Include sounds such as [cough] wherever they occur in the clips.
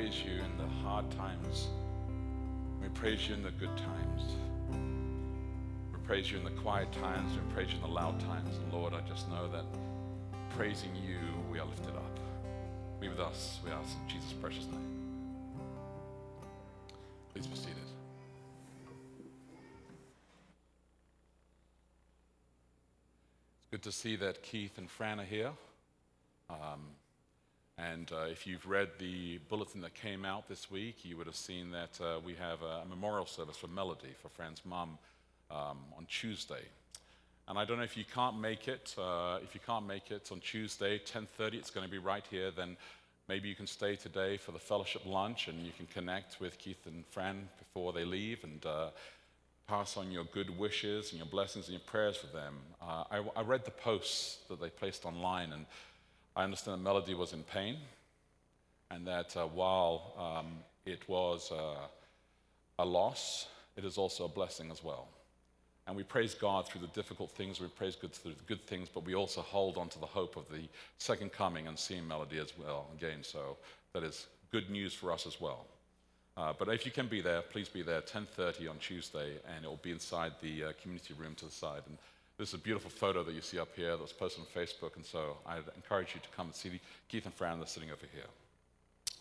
praise you in the hard times. We praise you in the good times. We praise you in the quiet times. We praise you in the loud times. And Lord, I just know that praising you, we are lifted up. Be with us, we ask in Jesus' precious name. Please be seated. It's good to see that Keith and Fran are here. Um, and uh, if you've read the bulletin that came out this week, you would have seen that uh, we have a memorial service for Melody, for Fran's mum, um, on Tuesday. And I don't know if you can't make it. Uh, if you can't make it on Tuesday, 10:30, it's going to be right here. Then maybe you can stay today for the fellowship lunch, and you can connect with Keith and Fran before they leave, and uh, pass on your good wishes and your blessings and your prayers for them. Uh, I, I read the posts that they placed online, and I understand that Melody was in pain, and that uh, while um, it was uh, a loss, it is also a blessing as well. And we praise God through the difficult things, we praise God through the good things, but we also hold on to the hope of the second coming and seeing Melody as well again. So that is good news for us as well. Uh, but if you can be there, please be there 10:30 on Tuesday, and it will be inside the uh, community room to the side. And this is a beautiful photo that you see up here that was posted on Facebook, and so I encourage you to come and see Keith and Fran. They're sitting over here.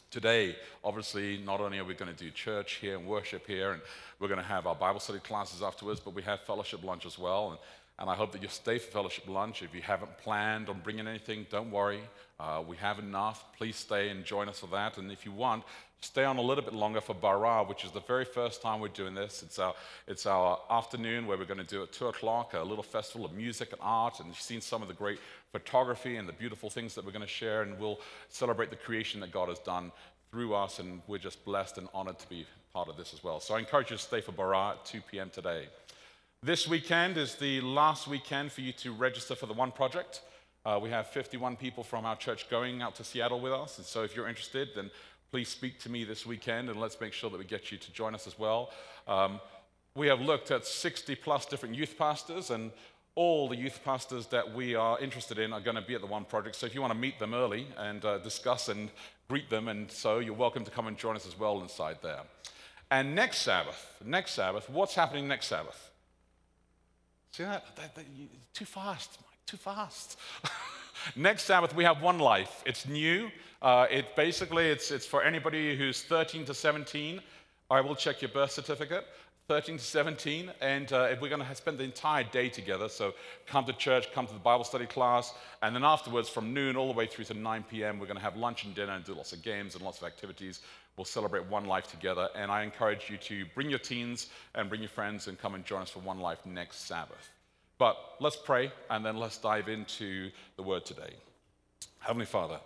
Today, obviously, not only are we going to do church here and worship here, and we're going to have our Bible study classes afterwards, but we have fellowship lunch as well. And, and I hope that you stay for fellowship lunch. If you haven't planned on bringing anything, don't worry. Uh, we have enough. Please stay and join us for that. And if you want, stay on a little bit longer for Bara, which is the very first time we're doing this. It's our, it's our afternoon where we're going to do at 2 o'clock, a little festival of music and art. And you've seen some of the great photography and the beautiful things that we're going to share. And we'll celebrate the creation that God has done through us. And we're just blessed and honored to be part of this as well. So I encourage you to stay for Bara at 2 p.m. today. This weekend is the last weekend for you to register for the One Project. Uh, we have 51 people from our church going out to Seattle with us. And so if you're interested, then please speak to me this weekend and let's make sure that we get you to join us as well. Um, we have looked at 60 plus different youth pastors, and all the youth pastors that we are interested in are going to be at the One Project. So if you want to meet them early and uh, discuss and greet them, and so you're welcome to come and join us as well inside there. And next Sabbath, next Sabbath, what's happening next Sabbath? See that? that, that you, too fast, Mike, too fast. [laughs] next Sabbath, we have one life. It's new. Uh, it basically it's, it's for anybody who's 13 to 17. I will check your birth certificate. 13 to 17, and uh, we're going to spend the entire day together. So come to church, come to the Bible study class, and then afterwards, from noon all the way through to 9 p.m., we're going to have lunch and dinner and do lots of games and lots of activities. We'll celebrate One Life together, and I encourage you to bring your teens and bring your friends and come and join us for One Life next Sabbath. But let's pray, and then let's dive into the Word today. Heavenly Father.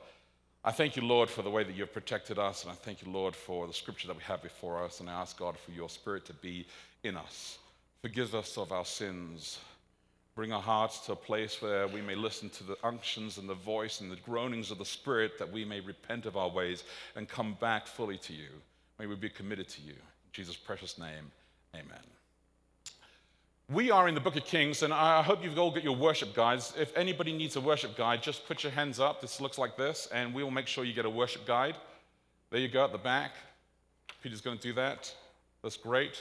I thank you, Lord, for the way that you've protected us, and I thank you, Lord, for the scripture that we have before us, and I ask God for your spirit to be in us. Forgive us of our sins. Bring our hearts to a place where we may listen to the unctions and the voice and the groanings of the Spirit, that we may repent of our ways and come back fully to you. May we be committed to you. In Jesus' precious name, amen. We are in the book of Kings, and I hope you've all got your worship guides. If anybody needs a worship guide, just put your hands up. This looks like this, and we will make sure you get a worship guide. There you go at the back. Peter's going to do that. That's great.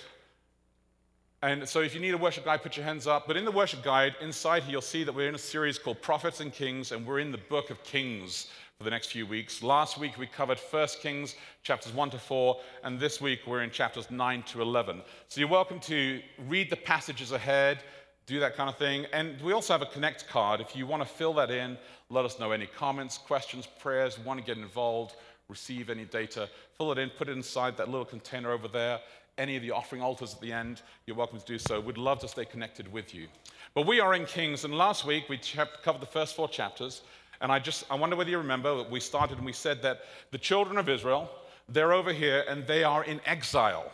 And so if you need a worship guide, put your hands up. But in the worship guide, inside here, you'll see that we're in a series called Prophets and Kings, and we're in the book of Kings for the next few weeks. Last week we covered 1 Kings chapters 1 to 4, and this week we're in chapters 9 to 11. So you're welcome to read the passages ahead, do that kind of thing. And we also have a Connect card. If you want to fill that in, let us know any comments, questions, prayers, want to get involved, receive any data, fill it in, put it inside that little container over there. Any of the offering altars at the end, you're welcome to do so. We'd love to stay connected with you. But we are in Kings, and last week we covered the first four chapters. And I just, I wonder whether you remember, we started and we said that the children of Israel, they're over here and they are in exile.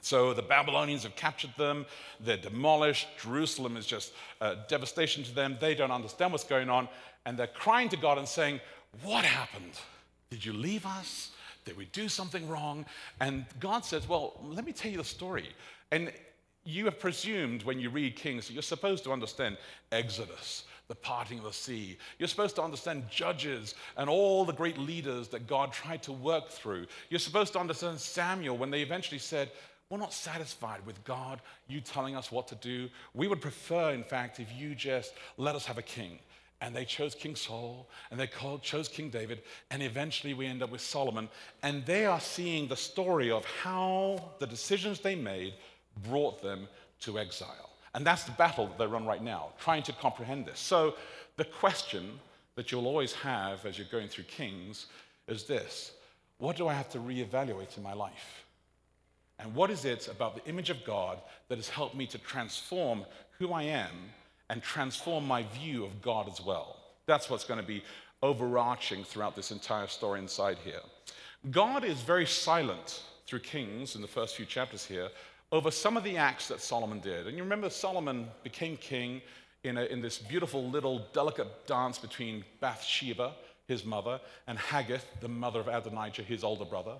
So the Babylonians have captured them, they're demolished. Jerusalem is just uh, devastation to them. They don't understand what's going on. And they're crying to God and saying, What happened? Did you leave us? Did we do something wrong? And God says, Well, let me tell you the story. And you have presumed when you read Kings that you're supposed to understand Exodus, the parting of the sea. You're supposed to understand judges and all the great leaders that God tried to work through. You're supposed to understand Samuel when they eventually said, We're not satisfied with God, you telling us what to do. We would prefer, in fact, if you just let us have a king. And they chose King Saul, and they called, chose King David, and eventually we end up with Solomon. And they are seeing the story of how the decisions they made brought them to exile. And that's the battle that they run right now, trying to comprehend this. So the question that you'll always have as you're going through Kings is this What do I have to reevaluate in my life? And what is it about the image of God that has helped me to transform who I am and transform my view of God as well? That's what's going to be overarching throughout this entire story inside here. God is very silent through Kings in the first few chapters here over some of the acts that Solomon did. And you remember Solomon became king in, a, in this beautiful little delicate dance between Bathsheba, his mother, and Haggith, the mother of Adonijah, his older brother.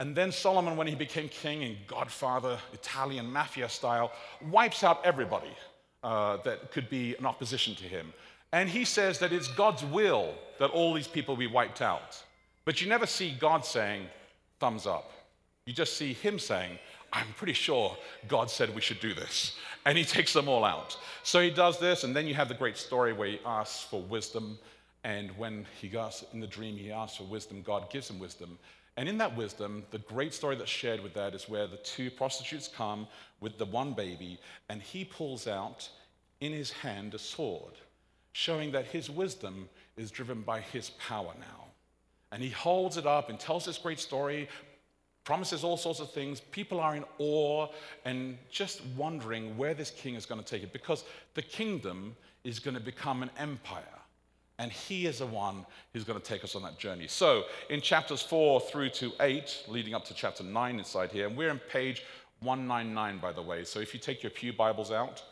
And then Solomon, when he became king in Godfather, Italian mafia style, wipes out everybody uh, that could be an opposition to him. And he says that it's God's will that all these people be wiped out. But you never see God saying, thumbs up. You just see him saying, I'm pretty sure God said we should do this. And he takes them all out. So he does this, and then you have the great story where he asks for wisdom. And when he goes in the dream, he asks for wisdom, God gives him wisdom. And in that wisdom, the great story that's shared with that is where the two prostitutes come with the one baby, and he pulls out in his hand a sword, showing that his wisdom is driven by his power now. And he holds it up and tells this great story, promises all sorts of things. People are in awe and just wondering where this king is going to take it because the kingdom is going to become an empire. And he is the one who's going to take us on that journey. So, in chapters 4 through to 8, leading up to chapter 9 inside here, and we're in page 199, by the way. So, if you take your Pew Bibles out,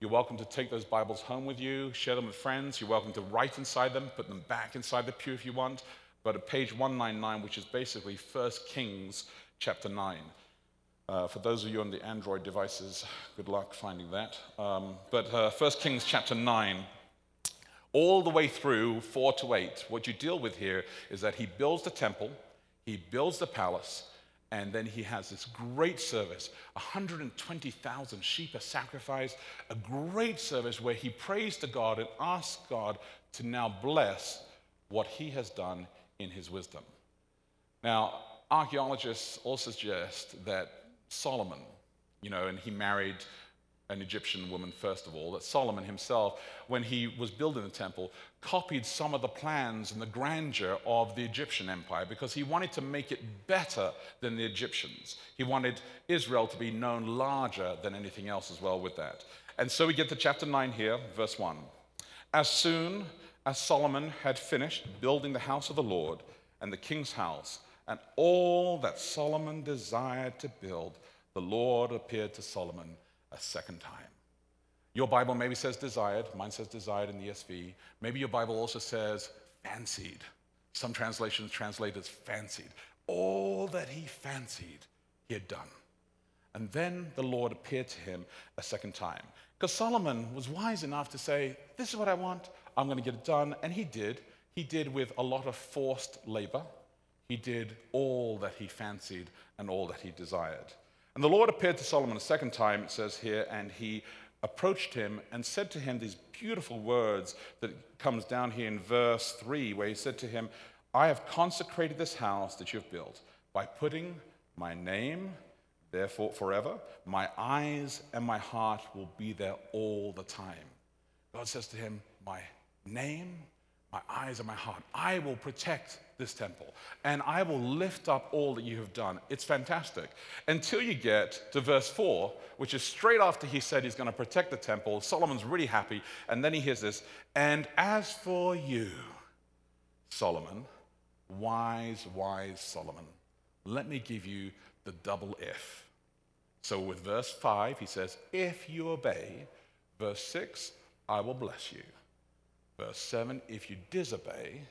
you're welcome to take those Bibles home with you, share them with friends. You're welcome to write inside them, put them back inside the pew if you want. But at page 199, which is basically 1 Kings chapter 9. Uh, for those of you on the Android devices, good luck finding that. Um, but uh, 1 Kings chapter 9, all the way through 4 to 8, what you deal with here is that he builds the temple, he builds the palace, and then he has this great service 120,000 sheep are sacrificed, a great service where he prays to God and asks God to now bless what he has done in his wisdom. Now, archaeologists also suggest that Solomon, you know, and he married an Egyptian woman, first of all, that Solomon himself, when he was building the temple, copied some of the plans and the grandeur of the Egyptian empire because he wanted to make it better than the Egyptians. He wanted Israel to be known larger than anything else as well with that. And so we get to chapter 9 here, verse 1. As soon as Solomon had finished building the house of the Lord and the king's house, and all that Solomon desired to build, the Lord appeared to Solomon a second time. Your Bible maybe says desired, mine says desired in the ESV. Maybe your Bible also says fancied. Some translations translate as fancied. All that he fancied, he had done. And then the Lord appeared to him a second time. Because Solomon was wise enough to say, This is what I want. I'm going to get it done. And he did. He did with a lot of forced labor. He did all that he fancied and all that he desired. And the Lord appeared to Solomon a second time, it says here, and he approached him and said to him these beautiful words that comes down here in verse 3 where he said to him i have consecrated this house that you have built by putting my name therefore forever my eyes and my heart will be there all the time god says to him my name, my eyes, and my heart. I will protect this temple and I will lift up all that you have done. It's fantastic. Until you get to verse 4, which is straight after he said he's going to protect the temple. Solomon's really happy. And then he hears this And as for you, Solomon, wise, wise Solomon, let me give you the double if. So with verse 5, he says, If you obey, verse 6, I will bless you. Verse 7 If you disobey,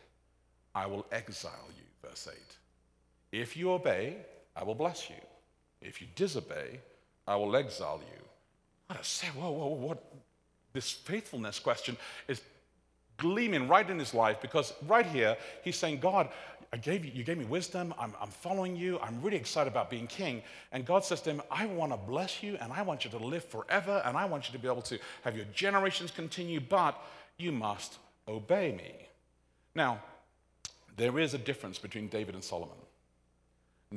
I will exile you. Verse 8 If you obey, I will bless you. If you disobey, I will exile you. A say, whoa, whoa, what? This faithfulness question is gleaming right in his life because right here he's saying, God, I gave you, you gave me wisdom. I'm, I'm following you. I'm really excited about being king. And God says to him, I want to bless you and I want you to live forever and I want you to be able to have your generations continue, but you must obey me. Now, there is a difference between David and Solomon.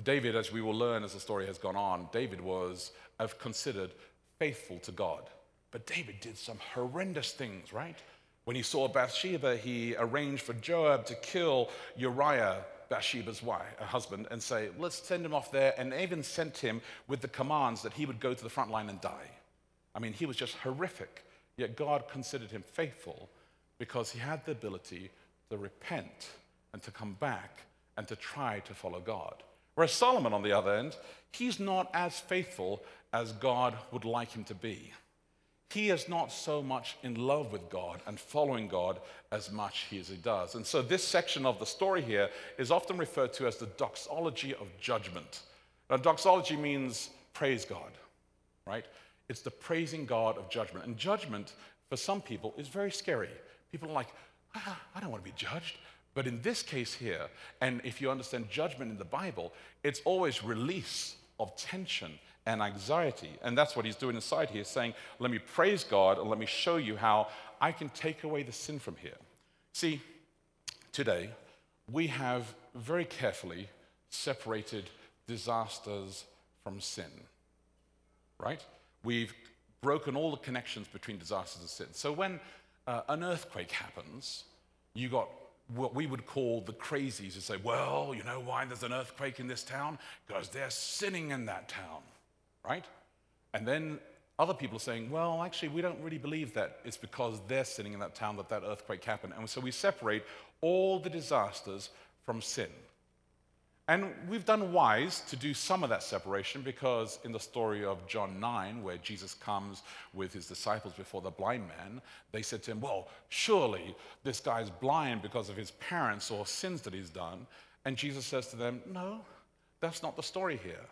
David, as we will learn as the story has gone on, David was uh, considered faithful to God. But David did some horrendous things, right? When he saw Bathsheba, he arranged for Joab to kill Uriah, Bathsheba's wife, a husband, and say, let's send him off there, and even sent him with the commands that he would go to the front line and die. I mean, he was just horrific. Yet God considered him faithful because he had the ability to repent and to come back and to try to follow God. Whereas Solomon, on the other end, he's not as faithful as God would like him to be he is not so much in love with God and following God as much as he does. And so, this section of the story here is often referred to as the doxology of judgment. Now, doxology means praise God, right? It's the praising God of judgment. And judgment, for some people, is very scary. People are like, ah, I don't want to be judged. But in this case here, and if you understand judgment in the Bible, it's always release of tension and anxiety. And that's what he's doing inside here, saying, Let me praise God and let me show you how I can take away the sin from here. See, today, we have very carefully separated disasters from sin, right? We've broken all the connections between disasters and sin. So when uh, an earthquake happens, you got what we would call the crazies who say, well, you know why there's an earthquake in this town? Because they're sinning in that town right? And then other people are saying, well, actually, we don't really believe that it's because they're sinning in that town that that earthquake happened. And so we separate all the disasters from sin. And we've done wise to do some of that separation because in the story of John 9, where Jesus comes with his disciples before the blind man, they said to him, Well, surely this guy's blind because of his parents or sins that he's done. And Jesus says to them, No, that's not the story here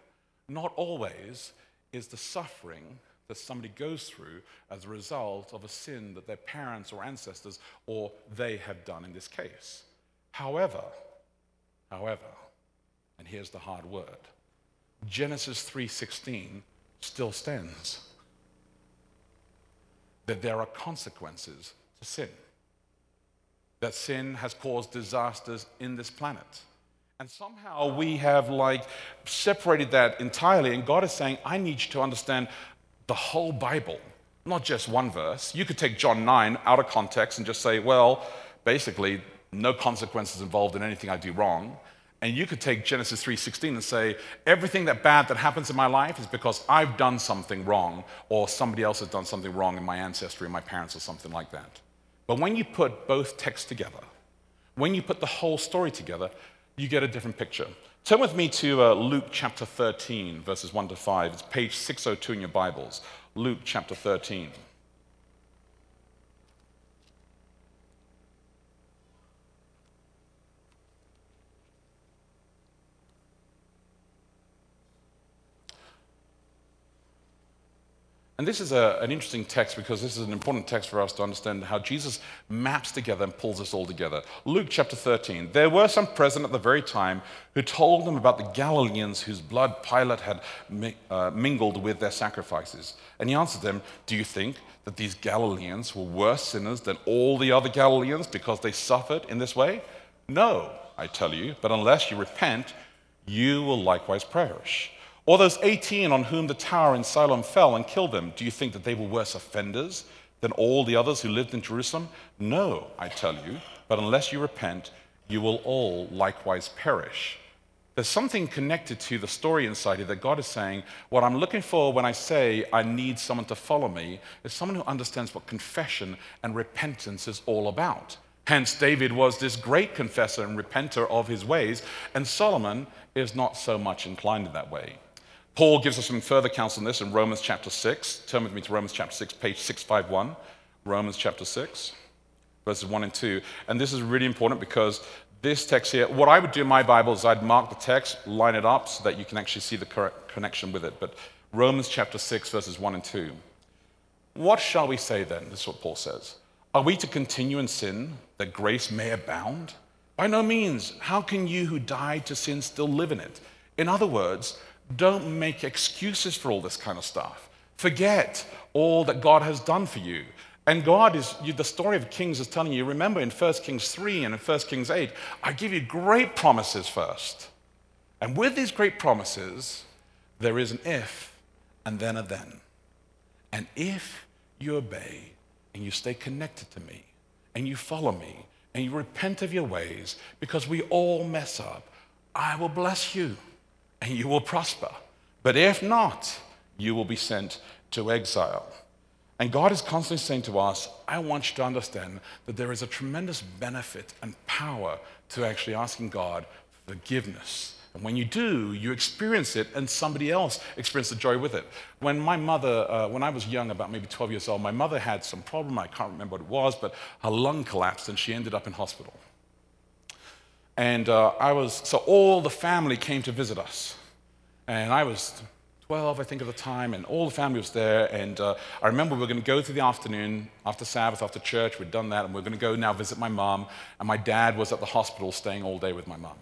not always is the suffering that somebody goes through as a result of a sin that their parents or ancestors or they have done in this case. However, however, and here's the hard word, Genesis 3:16 still stands. That there are consequences to sin. That sin has caused disasters in this planet. And somehow we have like separated that entirely. And God is saying, I need you to understand the whole Bible, not just one verse. You could take John 9 out of context and just say, well, basically, no consequences involved in anything I do wrong. And you could take Genesis 3:16 and say, everything that bad that happens in my life is because I've done something wrong, or somebody else has done something wrong in my ancestry, my parents, or something like that. But when you put both texts together, when you put the whole story together, you get a different picture. Turn with me to uh, Luke chapter 13, verses 1 to 5. It's page 602 in your Bibles. Luke chapter 13. And this is a, an interesting text because this is an important text for us to understand how Jesus maps together and pulls us all together. Luke chapter 13. There were some present at the very time who told them about the Galileans whose blood Pilate had uh, mingled with their sacrifices. And he answered them, Do you think that these Galileans were worse sinners than all the other Galileans because they suffered in this way? No, I tell you, but unless you repent, you will likewise perish. Or those 18 on whom the tower in Siloam fell and killed them, do you think that they were worse offenders than all the others who lived in Jerusalem? No, I tell you, but unless you repent, you will all likewise perish. There's something connected to the story inside here that God is saying, What I'm looking for when I say I need someone to follow me is someone who understands what confession and repentance is all about. Hence, David was this great confessor and repenter of his ways, and Solomon is not so much inclined in that way. Paul gives us some further counsel on this in Romans chapter 6. Turn with me to Romans chapter 6, page 651. Romans chapter 6, verses 1 and 2. And this is really important because this text here, what I would do in my Bible is I'd mark the text, line it up so that you can actually see the correct connection with it. But Romans chapter 6, verses 1 and 2. What shall we say then? This is what Paul says. Are we to continue in sin that grace may abound? By no means. How can you who died to sin still live in it? In other words, don't make excuses for all this kind of stuff. Forget all that God has done for you. And God is, you, the story of Kings is telling you, remember in 1 Kings 3 and in 1 Kings 8, I give you great promises first. And with these great promises, there is an if and then a then. And if you obey and you stay connected to me and you follow me and you repent of your ways, because we all mess up, I will bless you and you will prosper. But if not, you will be sent to exile. And God is constantly saying to us, I want you to understand that there is a tremendous benefit and power to actually asking God for forgiveness. And when you do, you experience it, and somebody else experiences the joy with it. When my mother, uh, when I was young, about maybe 12 years old, my mother had some problem. I can't remember what it was, but her lung collapsed and she ended up in hospital. And uh, I was, so all the family came to visit us. And I was 12, I think, at the time, and all the family was there. And uh, I remember we were going to go through the afternoon after Sabbath, after church. We'd done that, and we are going to go now visit my mom. And my dad was at the hospital staying all day with my mom.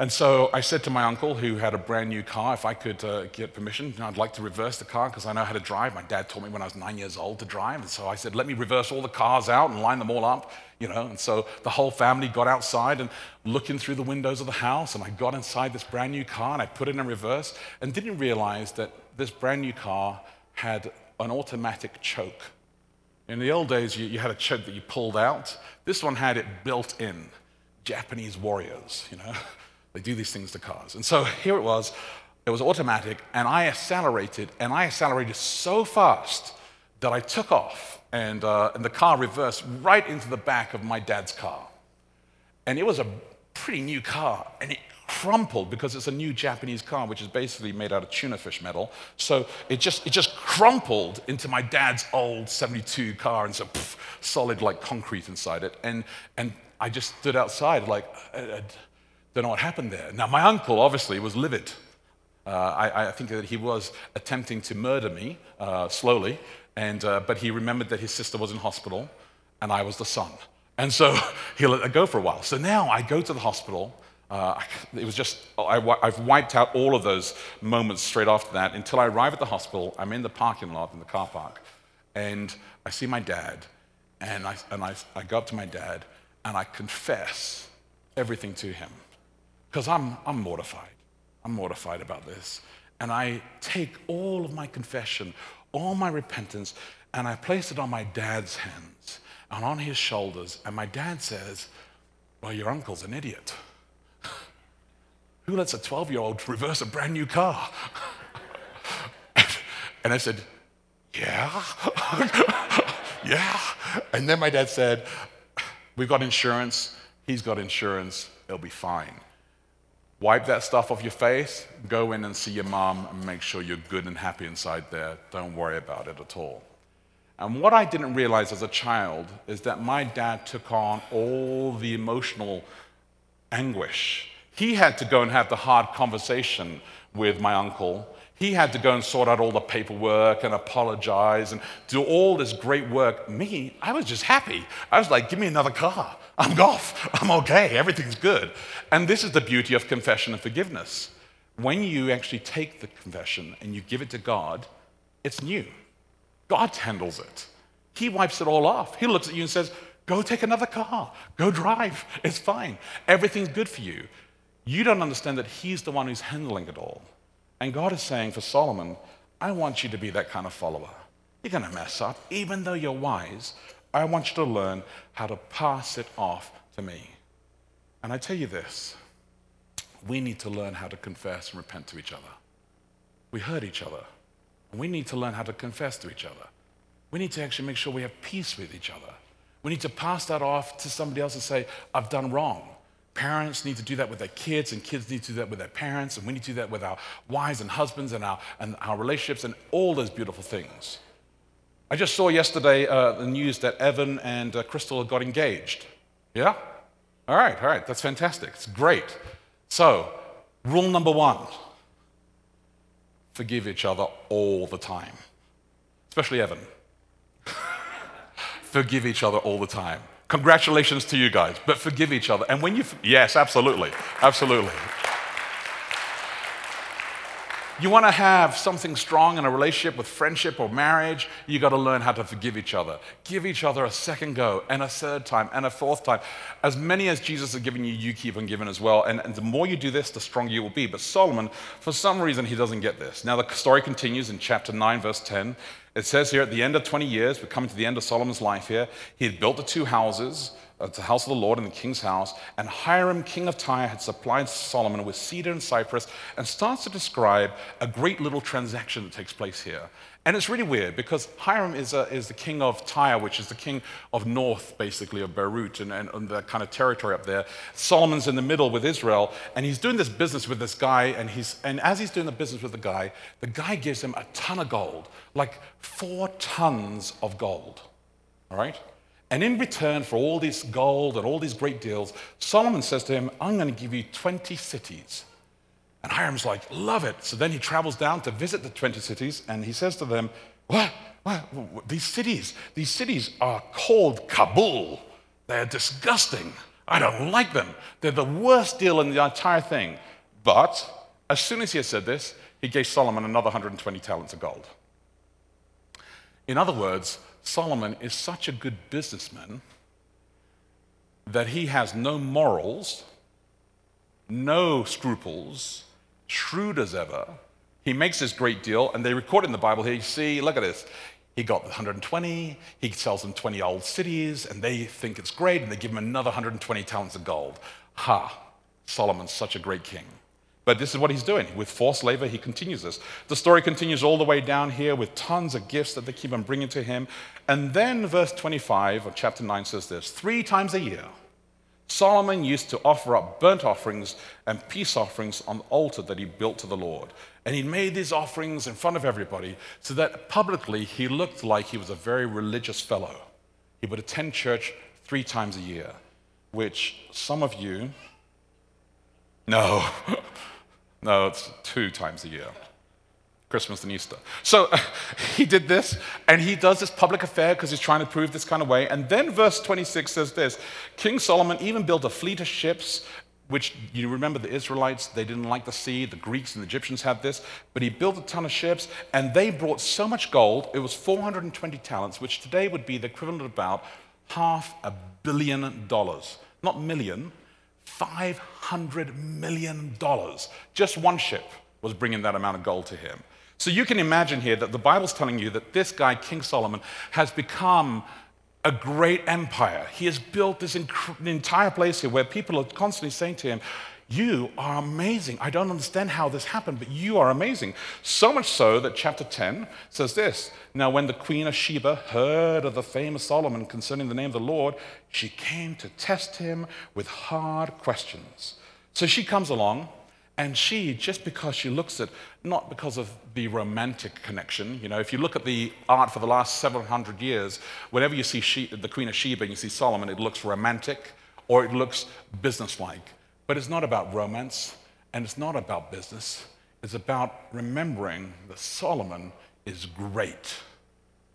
And so I said to my uncle, who had a brand new car, if I could uh, get permission, I'd like to reverse the car because I know how to drive. My dad taught me when I was nine years old to drive. And so I said, let me reverse all the cars out and line them all up, you know. And so the whole family got outside and looking through the windows of the house. And I got inside this brand new car and I put it in reverse and didn't realize that this brand new car had an automatic choke. In the old days, you, you had a choke that you pulled out. This one had it built in. Japanese warriors, you know. They do these things to cars. And so here it was, it was automatic, and I accelerated, and I accelerated so fast that I took off, and, uh, and the car reversed right into the back of my dad's car. And it was a pretty new car, and it crumpled because it's a new Japanese car, which is basically made out of tuna fish metal. So it just, it just crumpled into my dad's old 72 car, and so poof, solid like concrete inside it. And, and I just stood outside like, uh, uh don't know what happened there. Now, my uncle obviously was livid. Uh, I, I, think that he was attempting to murder me uh, slowly, and, uh, but he remembered that his sister was in hospital and I was the son. And so [laughs] he let it go for a while. So now I go to the hospital. Uh, it was just, I, have wiped out all of those moments straight after that until I arrive at the hospital. I'm in the parking lot in the car park, and I see my dad, and I, and I, I go up to my dad, and I confess everything to him because I'm, I'm mortified. I'm mortified about this. And I take all of my confession, all my repentance, and I place it on my dad's hands and on his shoulders. And my dad says, Well, your uncle's an idiot. [laughs] Who lets a 12 year old reverse a brand new car? [laughs] and I said, Yeah. [laughs] yeah. And then my dad said, We've got insurance. He's got insurance. It'll be fine. Wipe that stuff off your face, go in and see your mom and make sure you're good and happy inside there. Don't worry about it at all. And what I didn't realize as a child is that my dad took on all the emotional anguish. He had to go and have the hard conversation with my uncle. He had to go and sort out all the paperwork and apologize and do all this great work. Me, I was just happy. I was like, give me another car. I'm off. I'm okay. Everything's good. And this is the beauty of confession and forgiveness. When you actually take the confession and you give it to God, it's new. God handles it. He wipes it all off. He looks at you and says, Go take another car. Go drive. It's fine. Everything's good for you. You don't understand that He's the one who's handling it all. And God is saying for Solomon, I want you to be that kind of follower. You're going to mess up. Even though you're wise, I want you to learn how to pass it off to me. And I tell you this we need to learn how to confess and repent to each other. We hurt each other, and we need to learn how to confess to each other. We need to actually make sure we have peace with each other. We need to pass that off to somebody else and say, I've done wrong. Parents need to do that with their kids, and kids need to do that with their parents, and we need to do that with our wives and husbands and our, and our relationships and all those beautiful things. I just saw yesterday uh, the news that Evan and uh, Crystal got engaged. Yeah? All right, all right, that's fantastic. It's great. So, rule number one forgive each other all the time, especially Evan. [laughs] forgive each other all the time. Congratulations to you guys, but forgive each other. And when you, yes, absolutely, absolutely. You want to have something strong in a relationship with friendship or marriage, you got to learn how to forgive each other. Give each other a second go and a third time and a fourth time. As many as Jesus has given you, you keep on giving as well. And, and the more you do this, the stronger you will be. But Solomon, for some reason, he doesn't get this. Now, the story continues in chapter 9, verse 10. It says here at the end of 20 years, we're coming to the end of Solomon's life here, he had built the two houses uh, the house of the Lord and the king's house. And Hiram, king of Tyre, had supplied Solomon with cedar and cypress and starts to describe a great little transaction that takes place here. And it's really weird because Hiram is, a, is the king of Tyre, which is the king of north, basically, of Beirut and, and, and that kind of territory up there. Solomon's in the middle with Israel, and he's doing this business with this guy. And, he's, and as he's doing the business with the guy, the guy gives him a ton of gold, like four tons of gold. All right? And in return for all this gold and all these great deals, Solomon says to him, I'm going to give you 20 cities. And Hiram's like, love it. So then he travels down to visit the 20 cities and he says to them, what? what? These cities, these cities are called Cabul. They're disgusting. I don't like them. They're the worst deal in the entire thing. But as soon as he had said this, he gave Solomon another 120 talents of gold. In other words, Solomon is such a good businessman that he has no morals, no scruples, shrewd as ever. He makes this great deal, and they record in the Bible here. You see, look at this. He got 120, he sells them 20 old cities, and they think it's great, and they give him another 120 talents of gold. Ha! Solomon's such a great king. But this is what he's doing. With forced labor, he continues this. The story continues all the way down here with tons of gifts that they keep on bringing to him. And then verse 25 of chapter 9 says this Three times a year, Solomon used to offer up burnt offerings and peace offerings on the altar that he built to the Lord. And he made these offerings in front of everybody so that publicly he looked like he was a very religious fellow. He would attend church three times a year, which some of you, no, [laughs] No, it's two times a year. Christmas and Easter. So [laughs] he did this, and he does this public affair because he's trying to prove this kind of way. And then verse 26 says this King Solomon even built a fleet of ships, which you remember the Israelites, they didn't like the sea. The Greeks and the Egyptians had this. But he built a ton of ships, and they brought so much gold. It was 420 talents, which today would be the equivalent of about half a billion dollars. Not million, $500 million. Just one ship was bringing that amount of gold to him. So you can imagine here that the Bible's telling you that this guy, King Solomon, has become a great empire. He has built this inc- entire place here where people are constantly saying to him, you are amazing. I don't understand how this happened, but you are amazing. So much so that chapter 10 says this Now, when the queen of Sheba heard of the fame of Solomon concerning the name of the Lord, she came to test him with hard questions. So she comes along, and she, just because she looks at, not because of the romantic connection, you know, if you look at the art for the last 700 years, whenever you see she, the Queen of Sheba and you see Solomon, it looks romantic or it looks businesslike. But it's not about romance and it's not about business. It's about remembering that Solomon is great,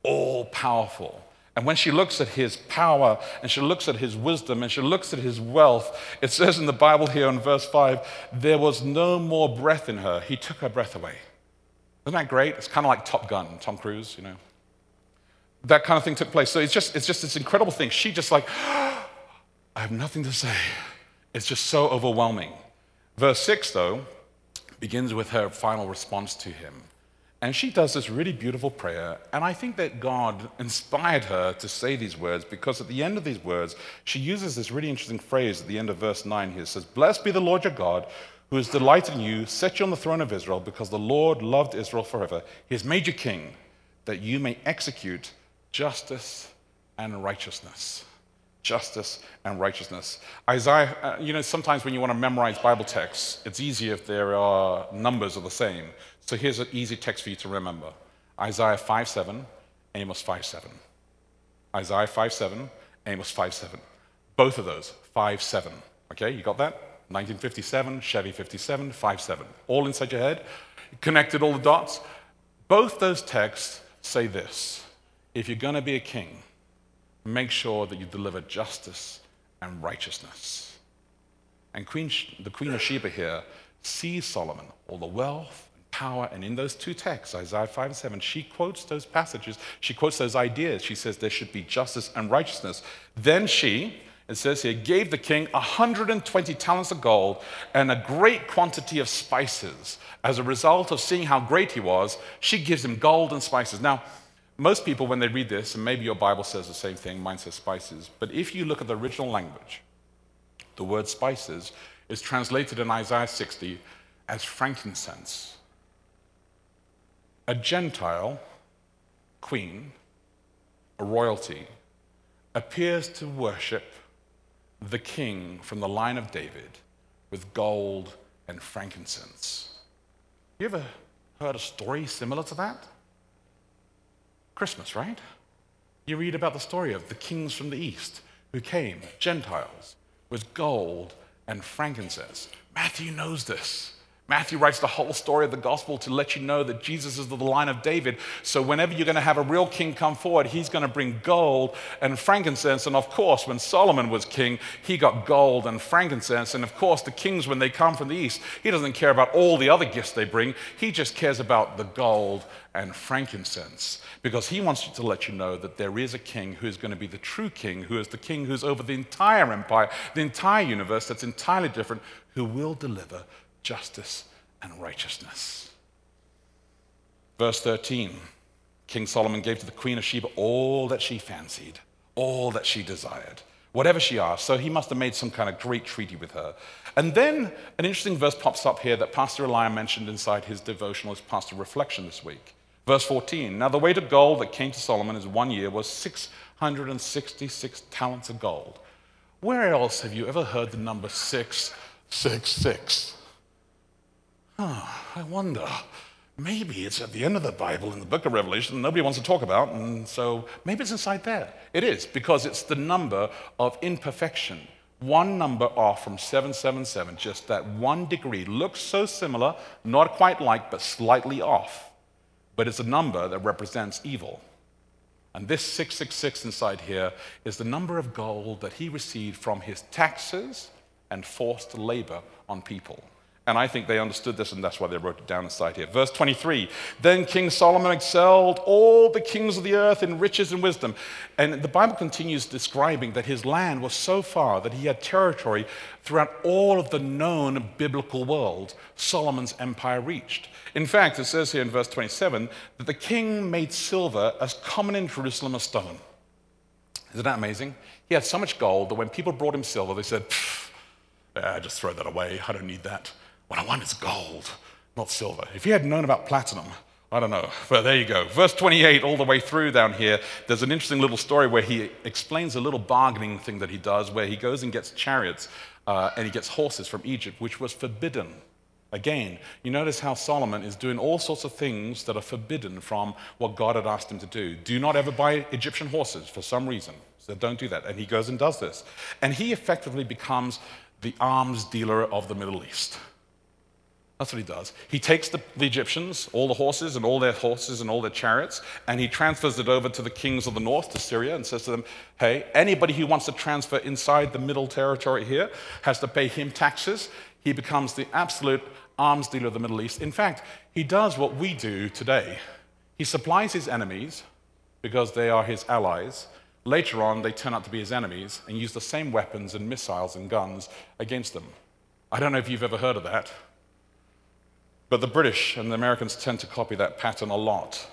all powerful. And when she looks at his power and she looks at his wisdom and she looks at his wealth, it says in the Bible here in verse 5 there was no more breath in her. He took her breath away. Isn't that great? It's kind of like Top Gun, Tom Cruise, you know. That kind of thing took place. So it's just, it's just this incredible thing. She just like, [gasps] I have nothing to say. It's just so overwhelming. Verse 6, though, begins with her final response to him. And she does this really beautiful prayer. And I think that God inspired her to say these words because at the end of these words, she uses this really interesting phrase at the end of verse 9 here. It says, Blessed be the Lord your God, who has delighted in you, set you on the throne of Israel, because the Lord loved Israel forever. He has made you king, that you may execute justice and righteousness justice, and righteousness. Isaiah, uh, you know, sometimes when you want to memorize Bible texts, it's easier if there are numbers are the same. So here's an easy text for you to remember Isaiah 5 7, Amos 5 7. Isaiah 5 7, Amos 5 7. Both of those, 5 7. Okay, you got that? 1957, Chevy 57, 5 7. All inside your head. Connected all the dots. Both those texts say this if you're going to be a king, make sure that you deliver justice and righteousness. And Queen, the Queen of Sheba here sees Solomon, all the wealth power, and in those two texts, Isaiah 5 and 7, she quotes those passages, she quotes those ideas. She says there should be justice and righteousness. Then she, it says here, gave the king 120 talents of gold and a great quantity of spices. As a result of seeing how great he was, she gives him gold and spices. Now, most people, when they read this, and maybe your Bible says the same thing, mine says spices, but if you look at the original language, the word spices is translated in Isaiah 60 as frankincense. A Gentile queen, a royalty, appears to worship the king from the line of David with gold and frankincense. You ever heard a story similar to that? Christmas, right? You read about the story of the kings from the east who came, Gentiles, with gold and frankincense. Matthew knows this. Matthew writes the whole story of the gospel to let you know that Jesus is the line of David. So, whenever you're going to have a real king come forward, he's going to bring gold and frankincense. And of course, when Solomon was king, he got gold and frankincense. And of course, the kings, when they come from the east, he doesn't care about all the other gifts they bring. He just cares about the gold and frankincense because he wants to let you know that there is a king who is going to be the true king, who is the king who's over the entire empire, the entire universe that's entirely different, who will deliver justice, and righteousness. Verse 13 King Solomon gave to the queen of Sheba all that she fancied, all that she desired, whatever she asked. So he must have made some kind of great treaty with her. And then an interesting verse pops up here that Pastor Elia mentioned inside his devotional as Pastor Reflection this week. Verse 14 Now the weight of gold that came to Solomon in one year was 666 talents of gold. Where else have you ever heard the number 666? Oh, I wonder. Maybe it's at the end of the Bible in the book of Revelation nobody wants to talk about, and so maybe it's inside there. It is, because it's the number of imperfection. One number off from 777, just that one degree. Looks so similar, not quite like, but slightly off. But it's a number that represents evil. And this 666 inside here is the number of gold that he received from his taxes and forced labor on people. And I think they understood this, and that's why they wrote it down inside here. Verse 23 Then King Solomon excelled all the kings of the earth in riches and wisdom. And the Bible continues describing that his land was so far that he had territory throughout all of the known biblical world Solomon's empire reached. In fact, it says here in verse 27 that the king made silver as common in Jerusalem as stone. Isn't that amazing? He had so much gold that when people brought him silver, they said, ah, just throw that away. I don't need that. What I want is gold, not silver. If he had known about platinum, I don't know. But there you go. Verse 28, all the way through down here, there's an interesting little story where he explains a little bargaining thing that he does where he goes and gets chariots uh, and he gets horses from Egypt, which was forbidden. Again, you notice how Solomon is doing all sorts of things that are forbidden from what God had asked him to do. Do not ever buy Egyptian horses for some reason. So don't do that. And he goes and does this. And he effectively becomes the arms dealer of the Middle East. That's what he does. He takes the, the, Egyptians, all the horses and all their horses and all their chariots, and he transfers it over to the kings of the north, to Syria, and says to them, Hey, anybody who wants to transfer inside the middle territory here has to pay him taxes. He becomes the absolute arms dealer of the Middle East. In fact, he does what we do today. He supplies his enemies because they are his allies. Later on, they turn out to be his enemies and use the same weapons and missiles and guns against them. I don't know if you've ever heard of that. But the British and the Americans tend to copy that pattern a lot.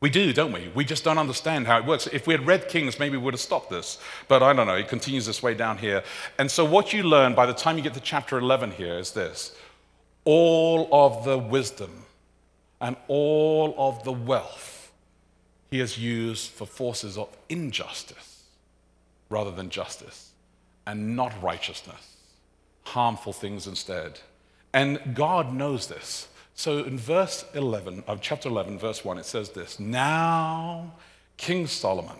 We do, don't we? We just don't understand how it works. If we had read Kings, maybe we would have stopped this. But I don't know, it continues this way down here. And so, what you learn by the time you get to chapter 11 here is this all of the wisdom and all of the wealth he has used for forces of injustice rather than justice, and not righteousness, harmful things instead. And God knows this. So in verse 11 of chapter 11, verse 1, it says this Now, King Solomon,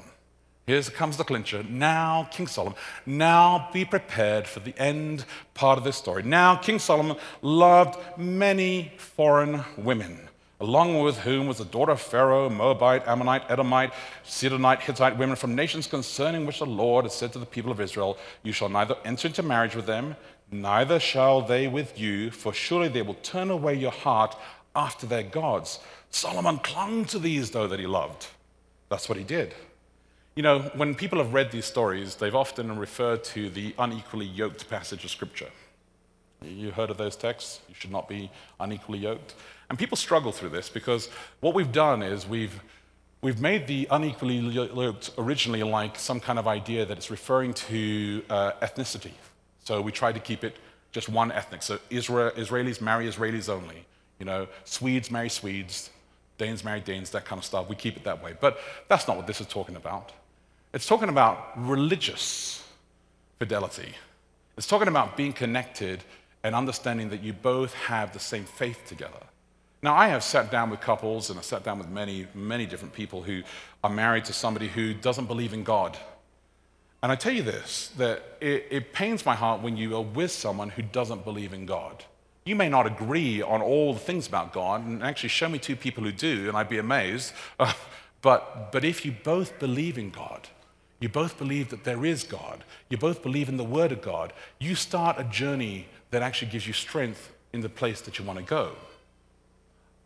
here comes the clincher. Now, King Solomon, now be prepared for the end part of this story. Now, King Solomon loved many foreign women along with whom was the daughter of Pharaoh, Moabite, Ammonite, Edomite, Sidonite, Hittite women from nations concerning which the Lord had said to the people of Israel, You shall neither enter into marriage with them, neither shall they with you, for surely they will turn away your heart after their gods. Solomon clung to these, though, that he loved. That's what he did. You know, when people have read these stories, they've often referred to the unequally yoked passage of Scripture. You heard of those texts? You should not be unequally yoked. And people struggle through this because what we've done is we've, we've made the unequally yoked originally like some kind of idea that it's referring to uh, ethnicity. So we try to keep it just one ethnic. So Israel, Israelis marry Israelis only. You know, Swedes marry Swedes, Danes marry Danes, that kind of stuff. We keep it that way. But that's not what this is talking about. It's talking about religious fidelity. It's talking about being connected and understanding that you both have the same faith together. Now, I have sat down with couples and I've sat down with many, many different people who are married to somebody who doesn't believe in God. And I tell you this that it, it, pains my heart when you are with someone who doesn't believe in God. You may not agree on all the things about God, and actually show me two people who do, and I'd be amazed. Uh, but, but if you both believe in God, you both believe that there is God, you both believe in the Word of God, you start a journey that actually gives you strength in the place that you want to go.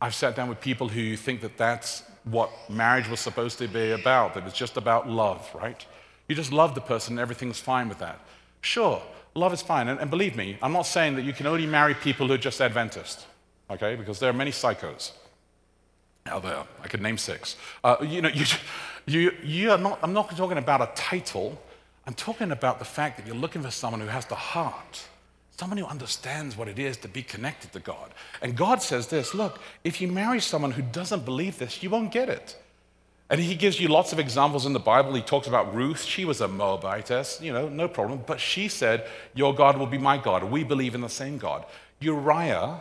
I've sat down with people who think that that's what marriage was supposed to be about, that it's just about love, right? You just love the person and everything's fine with that. Sure, love is fine. And, and believe me, I'm not saying that you can only marry people who are just Adventist, okay? Because there are many psychos out there. I could name six. Uh, you know, [laughs] you, you, you are not, I'm not talking about a title. I'm talking about the fact that you're looking for someone who has the heart someone who understands what it is to be connected to God. And God says this look, if you marry someone who doesn't believe this, you won't get it. And he gives you lots of examples in the Bible. He talks about Ruth. She was a Moabitess, you know, no problem. But she said, Your God will be my God. We believe in the same God. Uriah,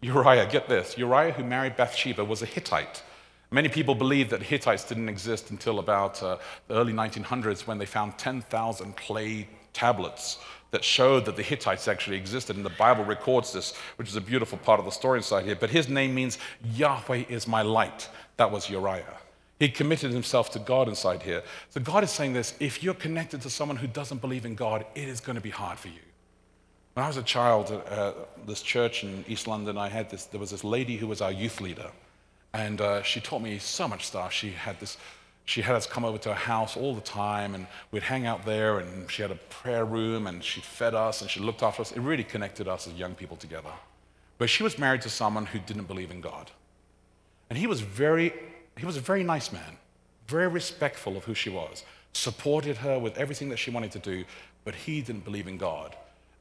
Uriah, get this Uriah, who married Bathsheba, was a Hittite. Many people believe that Hittites didn't exist until about uh, the early 1900s when they found 10,000 clay tablets that showed that the Hittites actually existed. And the Bible records this, which is a beautiful part of the story inside here. But his name means Yahweh is my light. That was Uriah. He committed himself to God inside here. So God is saying this if you're connected to someone who doesn't believe in God, it is going to be hard for you. When I was a child at uh, this church in East London, I had this, there was this lady who was our youth leader. And uh, she taught me so much stuff. She had this she had us come over to her house all the time and we'd hang out there and she had a prayer room and she fed us and she looked after us. It really connected us as young people together. But she was married to someone who didn't believe in God. And he was very, he was a very nice man, very respectful of who she was, supported her with everything that she wanted to do, but he didn't believe in God.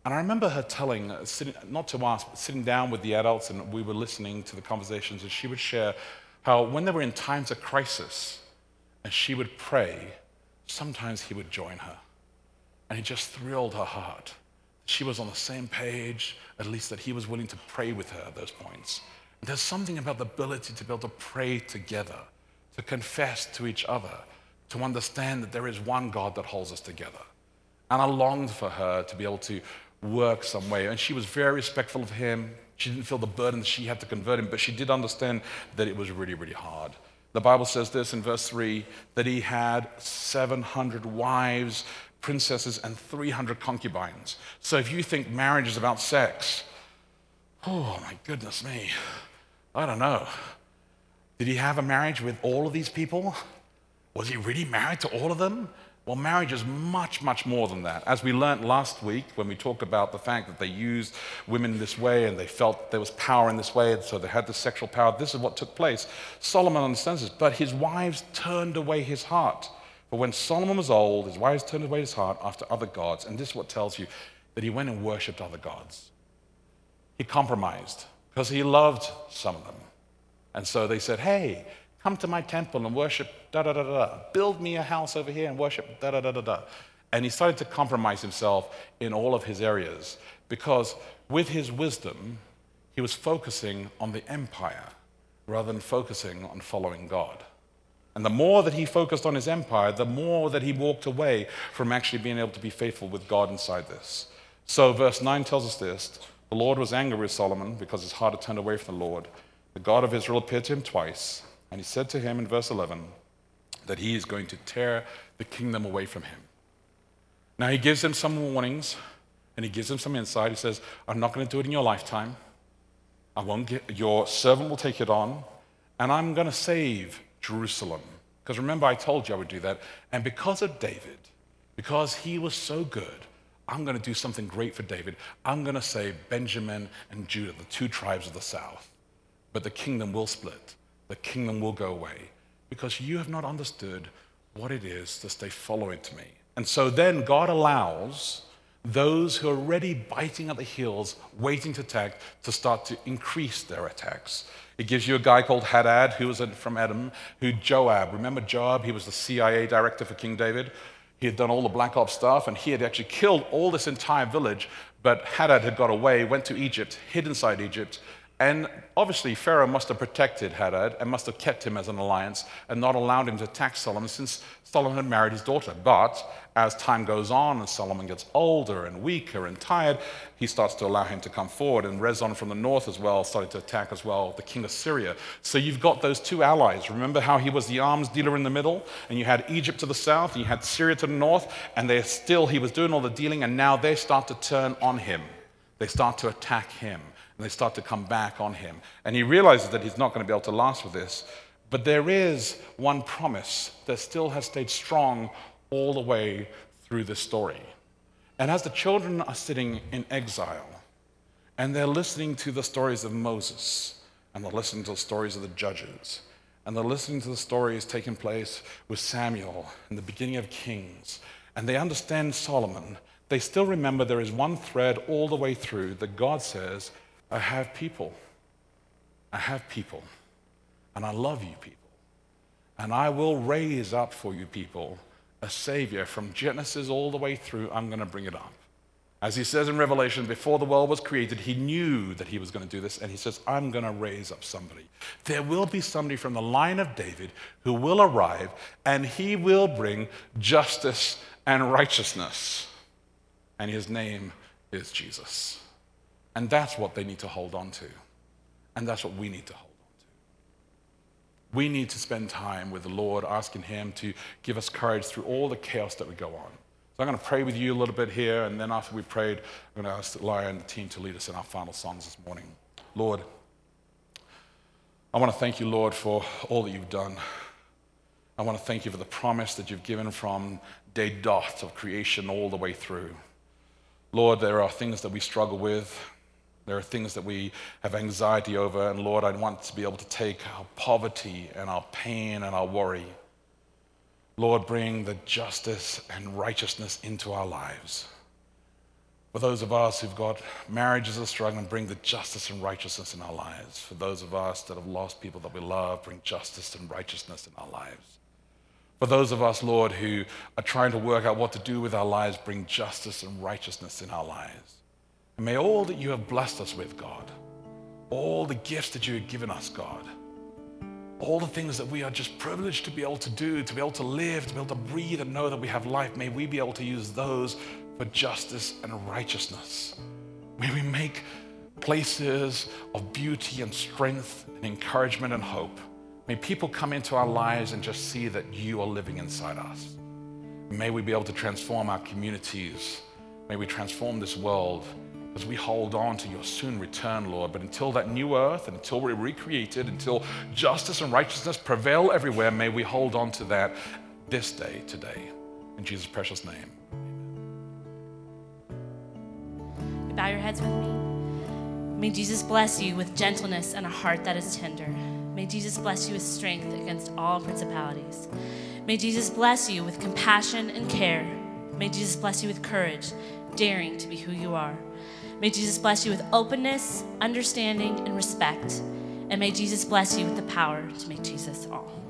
And I remember her telling, uh, sitting, not to us, but sitting down with the adults and we were listening to the conversations, and she would share how when they were in times of crisis, and she would pray, sometimes he would join her. And it just thrilled her heart. She was on the same page, at least that he was willing to pray with her at those points. There's something about the ability to be able to pray together, to confess to each other, to understand that there is one God that holds us together. And I longed for her to be able to work some way. And she was very respectful of him. She didn't feel the burden that she had to convert him, but she did understand that it was really, really hard. The Bible says this in verse 3 that he had 700 wives, princesses, and 300 concubines. So if you think marriage is about sex, oh my goodness me, I don't know. Did he have a marriage with all of these people? Was he really married to all of them? Well, marriage is much, much more than that. As we learnt last week when we talked about the fact that they used women this way and they felt there was power in this way, and so they had the sexual power, this is what took place. Solomon understands this, but his wives turned away his heart. But when Solomon was old, his wives turned away his heart after other gods, and this is what tells you that he went and worshipped other gods. He compromised because he loved some of them. And so they said, hey, Come to my temple and worship da da da da. Build me a house over here and worship da da da da da. And he started to compromise himself in all of his areas because with his wisdom, he was focusing on the empire rather than focusing on following God. And the more that he focused on his empire, the more that he walked away from actually being able to be faithful with God inside this. So, verse 9 tells us this the Lord was angry with Solomon because his heart had turned away from the Lord. the God of Israel appeared to him twice, and he said to him in verse 11 that he is going to tear the kingdom away from him. Now, he gives him some warnings and he gives him some insight. He says, I'm not going to do it in your lifetime. I won't get, your servant will take it on, and I'm going to save Jerusalem. Because remember, I told you I would do that. And because of David, because he was so good, I'm going to do something great for David. I'm going to say Benjamin and Judah, the two tribes of the south. But the kingdom will split, the kingdom will go away, because you have not understood what it is to stay following to me. And so then God allows those who are already biting at the heels, waiting to attack, to start to increase their attacks. It gives you a guy called Hadad, who was from Edom, who Joab, remember Joab? He was the CIA director for King David. He had done all the black ops stuff, and he had actually killed all this entire village. But Hadad had got away, went to Egypt, hid inside Egypt, and obviously, Pharaoh must have protected Hadad and must have kept him as an alliance and not allowed him to attack Solomon since Solomon had married his daughter. But as time goes on and Solomon gets older and weaker and tired, he starts to allow him to come forward. And Rezon from the north as well started to attack as well the king of Syria. So you've got those two allies. Remember how he was the arms dealer in the middle? And you had Egypt to the south, and you had Syria to the north, and they still, he was doing all the dealing, and now they start to turn on him. They start to attack him they start to come back on him. And he realizes that he's not going to be able to last with this. But there is one promise that still has stayed strong all the way through this story. And as the children are sitting in exile and they're listening to the stories of Moses and they're listening to the stories of the judges and they're listening to the stories taking place with Samuel and the beginning of Kings and they understand Solomon, they still remember there is one thread all the way through that God says I have people. I have people. And I love you people. And I will raise up for you people a Savior from Genesis all the way through. I'm going to bring it up. As he says in Revelation, before the world was created, he knew that he was going to do this. And he says, I'm going to raise up somebody. There will be somebody from the line of David who will arrive, and he will bring justice and righteousness. And his name is Jesus. And that's what they need to hold on to. And that's what we need to hold on to. We need to spend time with the Lord, asking Him to give us courage through all the chaos that we go on. So I'm going to pray with you a little bit here, and then after we prayed, I'm going to ask Laia and the team to lead us in our final songs this morning. Lord, I want to thank you, Lord, for all that you've done. I want to thank you for the promise that you've given from day dot of creation all the way through. Lord, there are things that we struggle with. There are things that we have anxiety over, and Lord, I want to be able to take our poverty and our pain and our worry. Lord, bring the justice and righteousness into our lives. For those of us who've got marriages that are struggling, bring the justice and righteousness in our lives. For those of us that have lost people that we love, bring justice and righteousness in our lives. For those of us, Lord, who are trying to work out what to do with our lives, bring justice and righteousness in our lives. And may all that you have blessed us with, God, all the gifts that you have given us, God, all the things that we are just privileged to be able to do, to be able to live, to be able to breathe and know that we have life, may we be able to use those for justice and righteousness. May we make places of beauty and strength and encouragement and hope. May people come into our lives and just see that you are living inside us. May we be able to transform our communities. May we transform this world as we hold on to your soon return, Lord. But until that new earth and until we're recreated, until justice and righteousness prevail everywhere, may we hold on to that this day, today. In Jesus' precious name. Bow your heads with me. May Jesus bless you with gentleness and a heart that is tender. May Jesus bless you with strength against all principalities. May Jesus bless you with compassion and care. May Jesus bless you with courage, daring to be who you are. May Jesus bless you with openness, understanding, and respect. And may Jesus bless you with the power to make Jesus all.